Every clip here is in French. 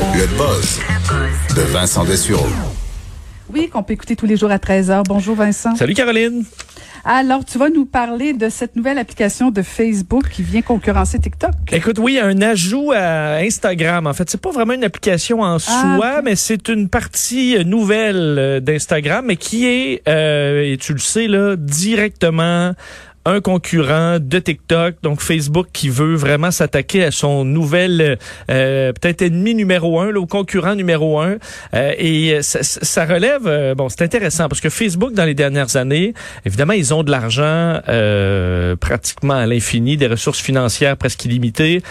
Le buzz de Vincent Dessureau. Oui, qu'on peut écouter tous les jours à 13h. Bonjour Vincent. Salut Caroline. Alors, tu vas nous parler de cette nouvelle application de Facebook qui vient concurrencer TikTok. Écoute, oui, un ajout à Instagram. En fait, c'est pas vraiment une application en soi, mais c'est une partie nouvelle euh, d'Instagram, mais qui est, euh, et tu le sais là, directement un concurrent de TikTok, donc Facebook qui veut vraiment s'attaquer à son nouvel euh, peut-être ennemi numéro un, le concurrent numéro un. Euh, et ça, ça relève, euh, bon, c'est intéressant parce que Facebook dans les dernières années, évidemment, ils ont de l'argent pratiquement à l'infini, des ressources financières presque illimitées,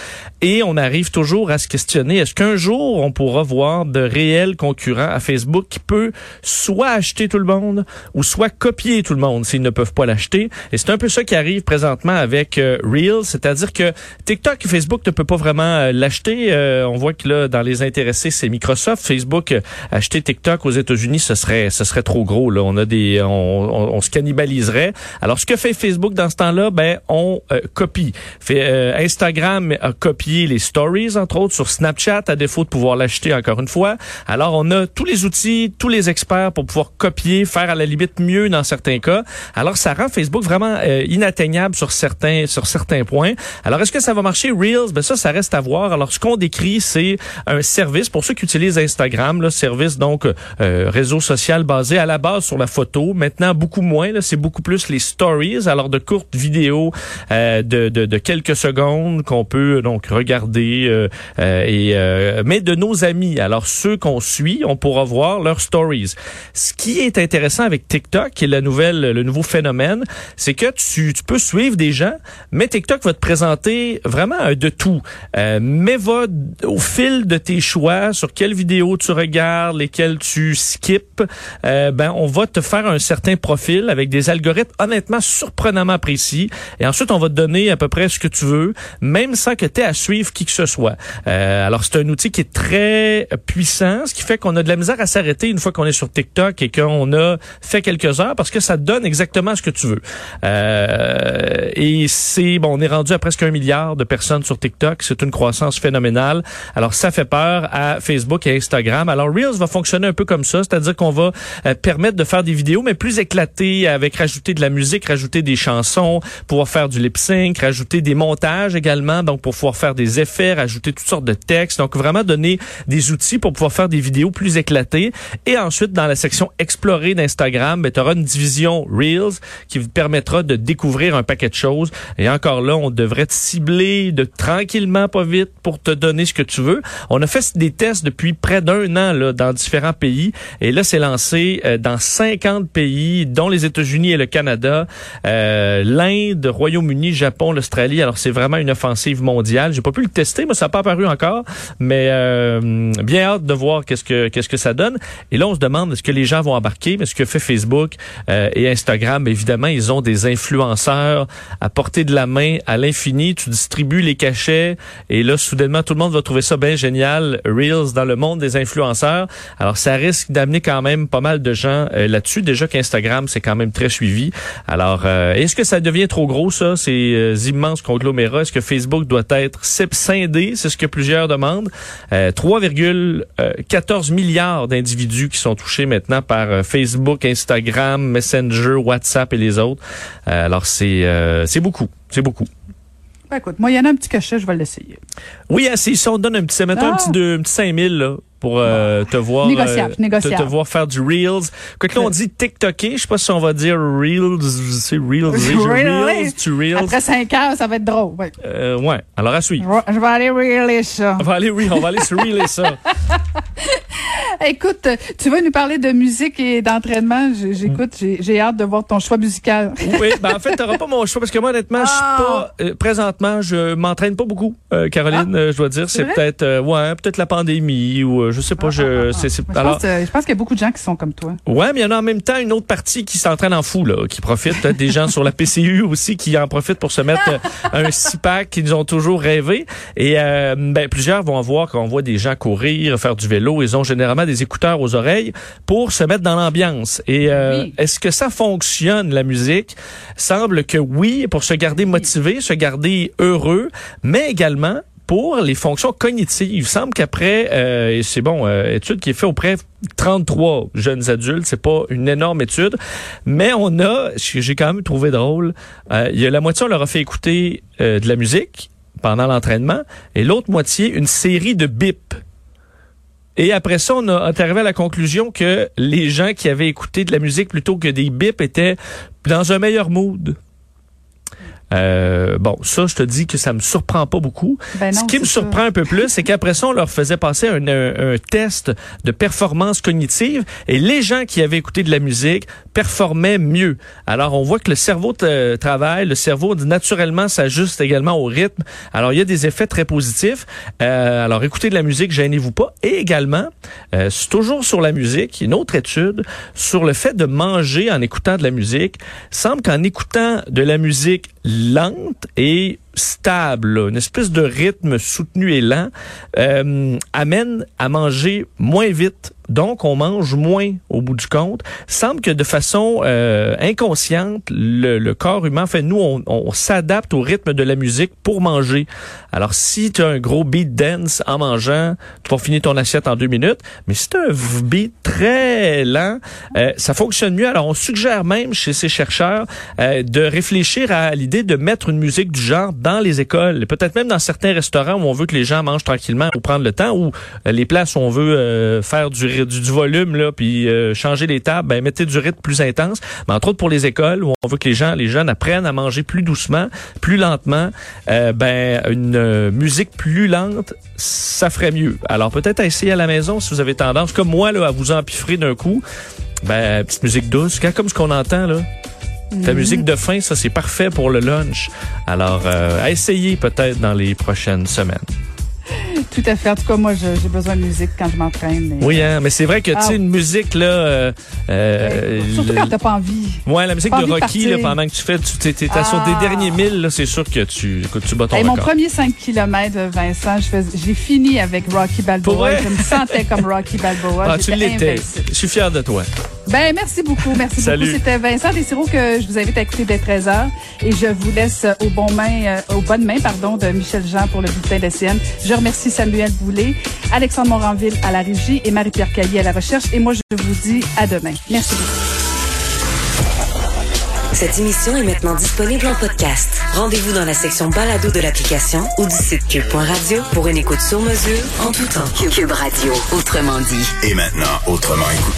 et on arrive toujours à se questionner est-ce qu'un jour on pourra voir de réels concurrents à Facebook qui peut soit acheter tout le monde ou soit copier tout le monde s'ils ne peuvent pas l'acheter? Et c'est un peu ça qui arrive présentement avec euh, Reels, c'est-à-dire que TikTok et Facebook ne peut pas vraiment euh, l'acheter. Euh, on voit que là, dans les intéressés, c'est Microsoft. Facebook acheter TikTok aux États-Unis, ce serait, ce serait trop gros. Là, on a des, on, on, se cannibaliserait. Alors, ce que fait Facebook dans ce temps-là, ben, on copie. Fait, Instagram a copié les stories, entre autres, sur Snapchat, à défaut de pouvoir l'acheter encore une fois. Alors, on a tous les outils, tous les experts pour pouvoir copier, faire à la limite mieux dans certains cas. Alors, ça rend Facebook vraiment inatteignable sur certains sur certains points. Alors est-ce que ça va marcher Reels? Ben ça ça reste à voir. Alors ce qu'on décrit c'est un service pour ceux qui utilisent Instagram, le service donc euh, réseau social basé à la base sur la photo. Maintenant beaucoup moins c'est beaucoup plus les stories alors de courtes vidéos euh, de, de, de, quelques secondes qu'on peut donc regarder euh, euh et euh, mais de nos amis. Alors ceux qu'on suit, on pourra voir leurs stories. Ce qui est intéressant avec TikTok est la nouvelle le nouveau phénomène, c'est que tu tu, peux suivre des gens, mais TikTok va te présenter vraiment de tout. Euh, mais va au fil de tes choix sur quelles vidéos tu regardes, lesquelles tu skips, euh, ben on va te faire un certain profil avec des algorithmes honnêtement surprenamment précis. Et ensuite, on va te donner à peu près ce que tu veux, même sans que tu aies à suivre qui que ce soit. Euh, alors, c'est un outil qui est très puissant, ce qui fait qu'on a de la misère à s'arrêter une fois qu'on est sur TikTok et qu'on a fait quelques heures parce que ça donne exactement ce que tu veux. Euh, euh, et c'est bon, on est rendu à presque un milliard de personnes sur TikTok. C'est une croissance phénoménale. Alors ça fait peur à Facebook et Instagram. Alors Reels va fonctionner un peu comme ça, c'est-à-dire qu'on va euh, permettre de faire des vidéos mais plus éclatées, avec rajouter de la musique, rajouter des chansons, pouvoir faire du lip sync, rajouter des montages également, donc pour pouvoir faire des effets, rajouter toutes sortes de textes. Donc vraiment donner des outils pour pouvoir faire des vidéos plus éclatées. Et ensuite dans la section explorer d'Instagram, ben, tu auras une division Reels qui vous permettra de découvrir découvrir un paquet de choses. Et encore là, on devrait te cibler de tranquillement, pas vite, pour te donner ce que tu veux. On a fait des tests depuis près d'un an là, dans différents pays. Et là, c'est lancé euh, dans 50 pays, dont les États-Unis et le Canada, euh, l'Inde, Royaume-Uni, Japon, l'Australie. Alors, c'est vraiment une offensive mondiale. J'ai pas pu le tester, mais ça n'a pas apparu encore. Mais euh, bien hâte de voir qu'est-ce que qu'est-ce que ça donne. Et là, on se demande est-ce que les gens vont embarquer? Mais ce que fait Facebook euh, et Instagram, évidemment, ils ont des influences à portée de la main à l'infini. Tu distribues les cachets et là, soudainement, tout le monde va trouver ça bien génial. Reels dans le monde des influenceurs. Alors, ça risque d'amener quand même pas mal de gens euh, là-dessus. Déjà qu'Instagram, c'est quand même très suivi. Alors, euh, est-ce que ça devient trop gros, ça, ces euh, immenses conglomérats? Est-ce que Facebook doit être scindé? C'est ce que plusieurs demandent. 3,14 milliards d'individus qui sont touchés maintenant par Facebook, Instagram, Messenger, WhatsApp et les autres. alors, c'est euh, beaucoup, c'est beaucoup. Ben, écoute, moi, il y en a un petit cachet, je vais l'essayer. Oui, si on donne un petit, mettons un petit, deux, un petit 5000, là, pour euh, te voir négociable, euh, négociable. Te, te, voir faire du reels. Quand là on dit TikToker, je sais pas si on va dire reels, c'est reels, reels, tu reels. Après 5 heures, ça va être drôle. Ouais. Euh, ouais. Alors à suivre. Je vais aller reeler ça. On va aller, on va aller se reeler ça. Écoute, tu veux nous parler de musique et d'entraînement. J'écoute, j'ai hâte de voir ton choix musical. oui, ben en fait, tu n'auras pas mon choix parce que moi, honnêtement, je suis ah! pas euh, présentement, je m'entraîne pas beaucoup, euh, Caroline. Ah! Euh, je dois dire, c'est peut-être, ouais, peut-être la pandémie ou je sais pas. je, c'est, alors, je pense, qu'il y a beaucoup de gens qui sont comme toi. Ouais, mais il y en a en même temps une autre partie qui s'entraîne en fou là, qui profite peut-être des gens sur la PCU aussi qui en profitent pour se mettre un six pack qu'ils ont toujours rêvé. Et ben plusieurs vont voir quand on voit des gens courir, faire du vélo, ils ont généralement des écouteurs aux oreilles pour se mettre dans l'ambiance. Et euh, est-ce que ça fonctionne, la musique? Semble que oui, pour se garder motivé, se garder heureux, mais également pour les fonctions cognitives. Il semble qu'après, euh, et c'est bon, euh, étude qui est faite auprès de 33 jeunes adultes, c'est pas une énorme étude, mais on a, j'ai quand même trouvé drôle, euh, il y a la moitié on leur a fait écouter de la musique pendant l'entraînement, et l'autre moitié une série de bips. Et après ça, on a arrivé à la conclusion que les gens qui avaient écouté de la musique plutôt que des bips étaient dans un meilleur mood. Euh, bon, ça, je te dis que ça me surprend pas beaucoup. Ben non, Ce qui me ça. surprend un peu plus, c'est qu'après ça, on leur faisait passer un, un- un test de performance cognitive et les gens qui avaient écouté de la musique performaient mieux. Alors, on voit que le cerveau euh, travaille, le cerveau naturellement s'ajuste également au rythme. Alors, il y a des effets très positifs. Euh, alors, écoutez de la musique, gênez-vous pas. Et également, euh, c'est toujours sur la musique, une autre étude sur le fait de manger en écoutant de la musique. semble qu'en écoutant de la musique lente et stable, une espèce de rythme soutenu et lent, euh, amène à manger moins vite. Donc, on mange moins au bout du compte. Semble que de façon euh, inconsciente, le, le corps humain, fait nous, on, on s'adapte au rythme de la musique pour manger. Alors, si tu as un gros beat dance en mangeant, tu vas finir ton assiette en deux minutes. Mais si tu un beat très lent, euh, ça fonctionne mieux. Alors, on suggère même chez ces chercheurs euh, de réfléchir à l'idée de mettre une musique du genre dans les écoles, peut-être même dans certains restaurants où on veut que les gens mangent tranquillement ou prendre le temps, ou euh, les places où on veut euh, faire du, volume là, puis euh, changer les tables, ben mettez du rythme plus intense. Mais entre autres pour les écoles où on veut que les gens, les jeunes apprennent à manger plus doucement, plus lentement, ben une musique plus lente, ça ferait mieux. Alors peut-être à essayer à la maison si vous avez tendance, comme moi là, à vous empiffrer d'un coup. Ben petite musique douce, comme ce qu'on entend là. Ta musique de fin, ça c'est parfait pour le lunch. Alors, euh, à essayer peut-être dans les prochaines semaines. Tout à fait. En tout cas, moi, j'ai besoin de musique quand je m'entraîne. mais- Oui, hein, mais c'est vrai que tu Ah. sais une musique là, euh, euh, Surtout quand t'as pas envie. ouais, la musique de Rocky là, pendant que tu fais, tu t'es, t'as sur des Ah. derniers milles là, c'est sûr que tu, que tu bats ton Hey, mon premier 5 km, Vincent, j'ai fini avec Rocky Balboa. Je me sentais comme Rocky Balboa. Ah, tu l'étais. Je suis fier de toi. Ben, merci beaucoup. Merci Salut. beaucoup. C'était Vincent Desiro que je vous invite à écouter dès 13h. Et je vous laisse aux, bons mains, euh, aux bonnes mains pardon, de Michel Jean pour le bulletin de CN. Je remercie Samuel Boulet, Alexandre Moranville à la régie et Marie-Pierre Caillé à la recherche. Et moi, je vous dis à demain. Merci beaucoup. Cette émission est maintenant disponible en podcast. Rendez-vous dans la section balado de l'application ou du site cube.radio pour une écoute sur mesure en tout temps. Cube Radio, autrement dit. Et maintenant, autrement écouté.